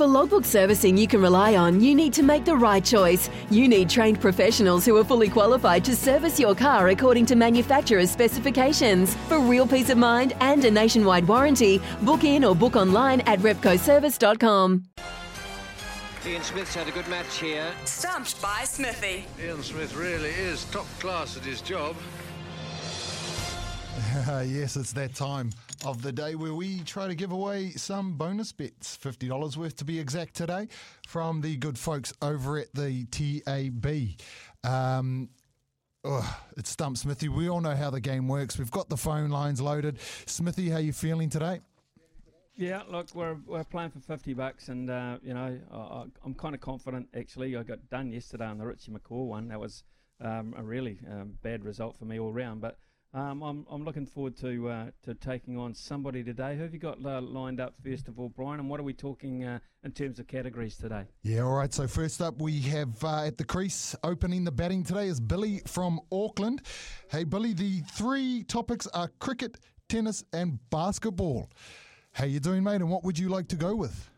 For logbook servicing you can rely on, you need to make the right choice. You need trained professionals who are fully qualified to service your car according to manufacturer's specifications. For real peace of mind and a nationwide warranty, book in or book online at repcoservice.com. Ian Smith's had a good match here. Stumped by Smithy. Ian Smith really is top class at his job. yes, it's that time of the day where we try to give away some bonus bets, $50 worth to be exact today, from the good folks over at the TAB. Um, oh, it's Stump Smithy. We all know how the game works. We've got the phone lines loaded. Smithy, how you feeling today? Yeah, look, we're, we're playing for 50 bucks, and, uh, you know, I, am kind of confident, actually. I got done yesterday on the Richie McCaw one. That was um, a really um, bad result for me all round, but um, I'm, I'm looking forward to uh, to taking on somebody today. Who have you got uh, lined up first of all, Brian? And what are we talking uh, in terms of categories today? Yeah, all right. So first up, we have uh, at the crease opening the batting today is Billy from Auckland. Hey, Billy, the three topics are cricket, tennis, and basketball. How you doing, mate? And what would you like to go with?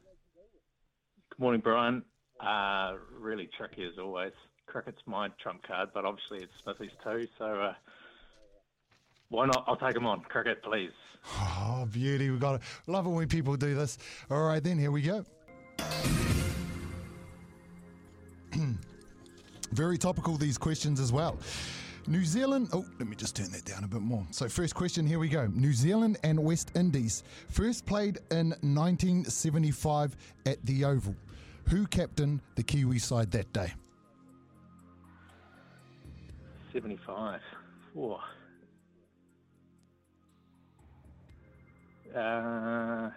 Good morning, Brian. Uh, really tricky as always. Cricket's my trump card, but obviously it's Smithy's too. So uh, why not? I'll take them on. Cricket, please. Oh, beauty. We've got it. Love it when people do this. All right, then, here we go. Very topical, these questions as well. New Zealand. Oh, let me just turn that down a bit more. So, first question, here we go. New Zealand and West Indies first played in 1975 at the Oval. Who captained the Kiwi side that day? 75. Whoa. Uh,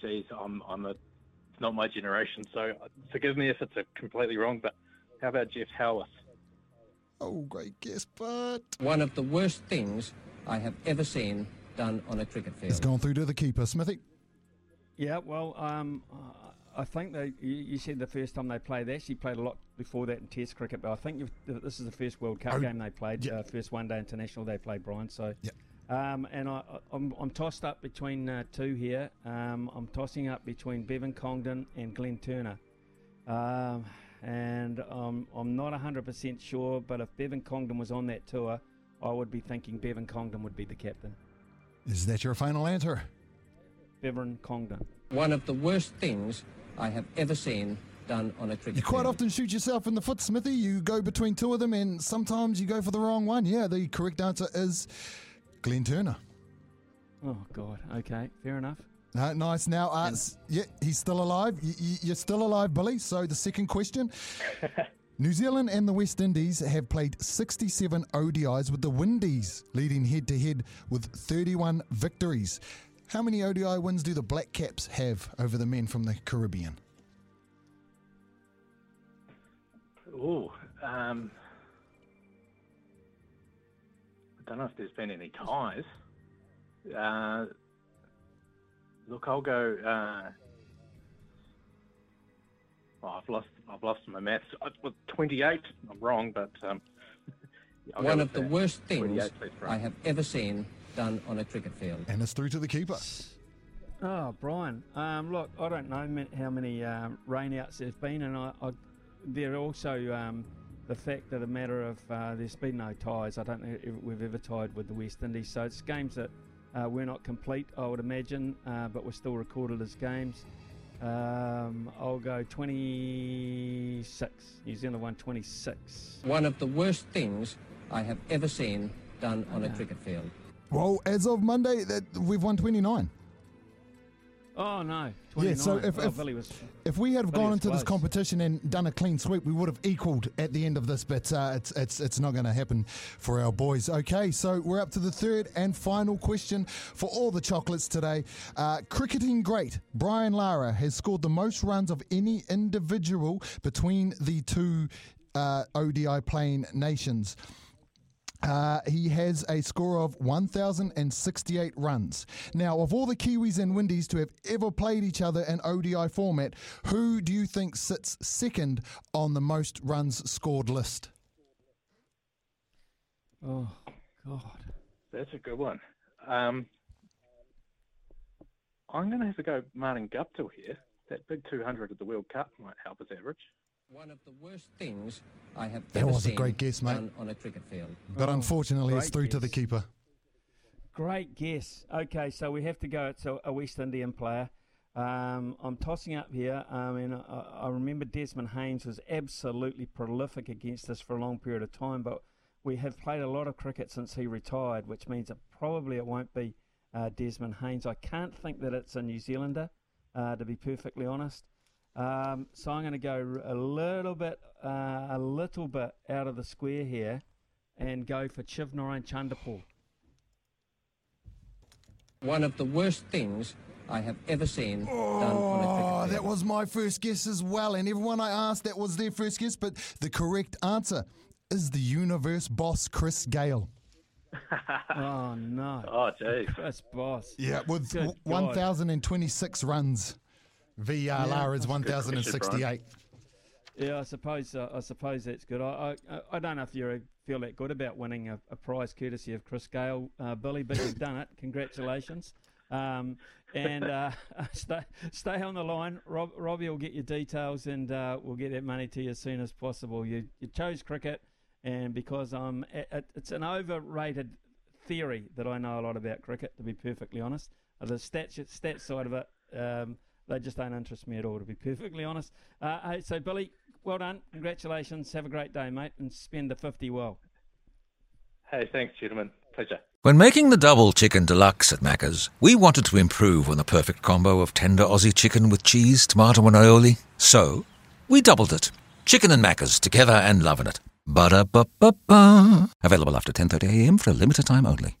geez, I'm I'm a it's not my generation, so forgive me if it's a completely wrong. But how about Geoff Howarth? Oh, great guess, but one of the worst things I have ever seen done on a cricket field. It's gone through to the keeper, Smithy. Yeah, well, um, I think they. You, said the first time they played, they actually played a lot before that in Test cricket, but I think this is the first World Cup oh, game they played, yeah. uh, first one day international they played, Brian. So. Yeah. Um, and I, am I'm, I'm tossed up between uh, two here. Um, I'm tossing up between Bevan Congdon and Glenn Turner. Um, and I'm not 100% sure, but if Bevan Congdon was on that tour, I would be thinking Bevan Congdon would be the captain. Is that your final answer? Bevan Congdon. One of the worst things I have ever seen done on a cricket You quite field. often shoot yourself in the foot, Smithy. You go between two of them, and sometimes you go for the wrong one. Yeah, the correct answer is Glenn Turner. Oh God. Okay, fair enough. Uh, nice. Now, uh, yeah, he's still alive. You, are still alive, Billy. So the second question. New Zealand and the West Indies have played 67 ODIs with the Windies leading head to head with 31 victories. How many ODI wins do the Black Caps have over the men from the Caribbean? Oh, um, don't know if there's been any ties. Uh, look, I'll go. Uh, oh, I've lost. I've lost my maths. With 28, I'm wrong, but um, one of the worst things I have ever seen done on a cricket field. And it's through to the keeper. Oh, Brian. Um, look, I don't know how many um, rainouts there's been, and I, I, there also um, the fact of the matter of uh, there's been no ties. I don't know if we've ever tied with the West Indies. So it's games that uh, we're not complete, I would imagine, uh, but we're still recorded as games. Um, I'll go 26. New Zealand won 26. One of the worst things I have ever seen done on a cricket field. Well, as of Monday, that we've won 29. Oh no! 29. Yeah, so if, if, was, if we had Billy gone into close. this competition and done a clean sweep, we would have equalled at the end of this. But uh, it's it's it's not going to happen for our boys. Okay, so we're up to the third and final question for all the chocolates today. Uh, cricketing great Brian Lara has scored the most runs of any individual between the two uh, ODI playing nations. Uh, he has a score of 1,068 runs. Now, of all the Kiwis and Windies to have ever played each other in ODI format, who do you think sits second on the most runs scored list? Oh, God. That's a good one. Um, I'm going to have to go Martin Guptill here. That big 200 at the World Cup might help his average. One of the worst things I have That ever was a seen great guess, mate. on a cricket field. But unfortunately, it's great through to the keeper. Great guess. Okay, so we have to go. It's a, a West Indian player. Um, I'm tossing up here. I mean, I, I remember Desmond Haynes was absolutely prolific against us for a long period of time, but we have played a lot of cricket since he retired, which means that probably it won't be uh, Desmond Haynes. I can't think that it's a New Zealander, uh, to be perfectly honest. Um, so I'm going to go a little bit, uh, a little bit out of the square here, and go for Shivnarine Chanderpaul. One of the worst things I have ever seen done on a Oh, cricket field. that was my first guess as well. And everyone I asked, that was their first guess. But the correct answer is the universe boss, Chris Gayle. Oh no! Oh, geez. Chris Boss. Yeah, with w- 1,026 runs. VRR is good 1,068. Yeah, I suppose. Uh, I suppose that's good. I, I, I don't know if you feel that good about winning a, a prize courtesy of Chris Gayle, uh, Billy, but you've done it. Congratulations. Um, and uh, stay stay on the line. Rob, Robbie will get your details, and uh, we'll get that money to you as soon as possible. You you chose cricket, and because I'm, it, it's an overrated theory that I know a lot about cricket. To be perfectly honest, uh, the stats stats side of it. Um, they just don't interest me at all, to be perfectly honest. Uh, hey, so, Billy, well done. Congratulations. Have a great day, mate, and spend the 50 well. Hey, thanks, gentlemen. Pleasure. When making the double chicken deluxe at Macca's, we wanted to improve on the perfect combo of tender Aussie chicken with cheese, tomato, and aioli. So, we doubled it. Chicken and Macca's together and loving it. Ba-da-ba-ba-ba. Available after 10.30am for a limited time only.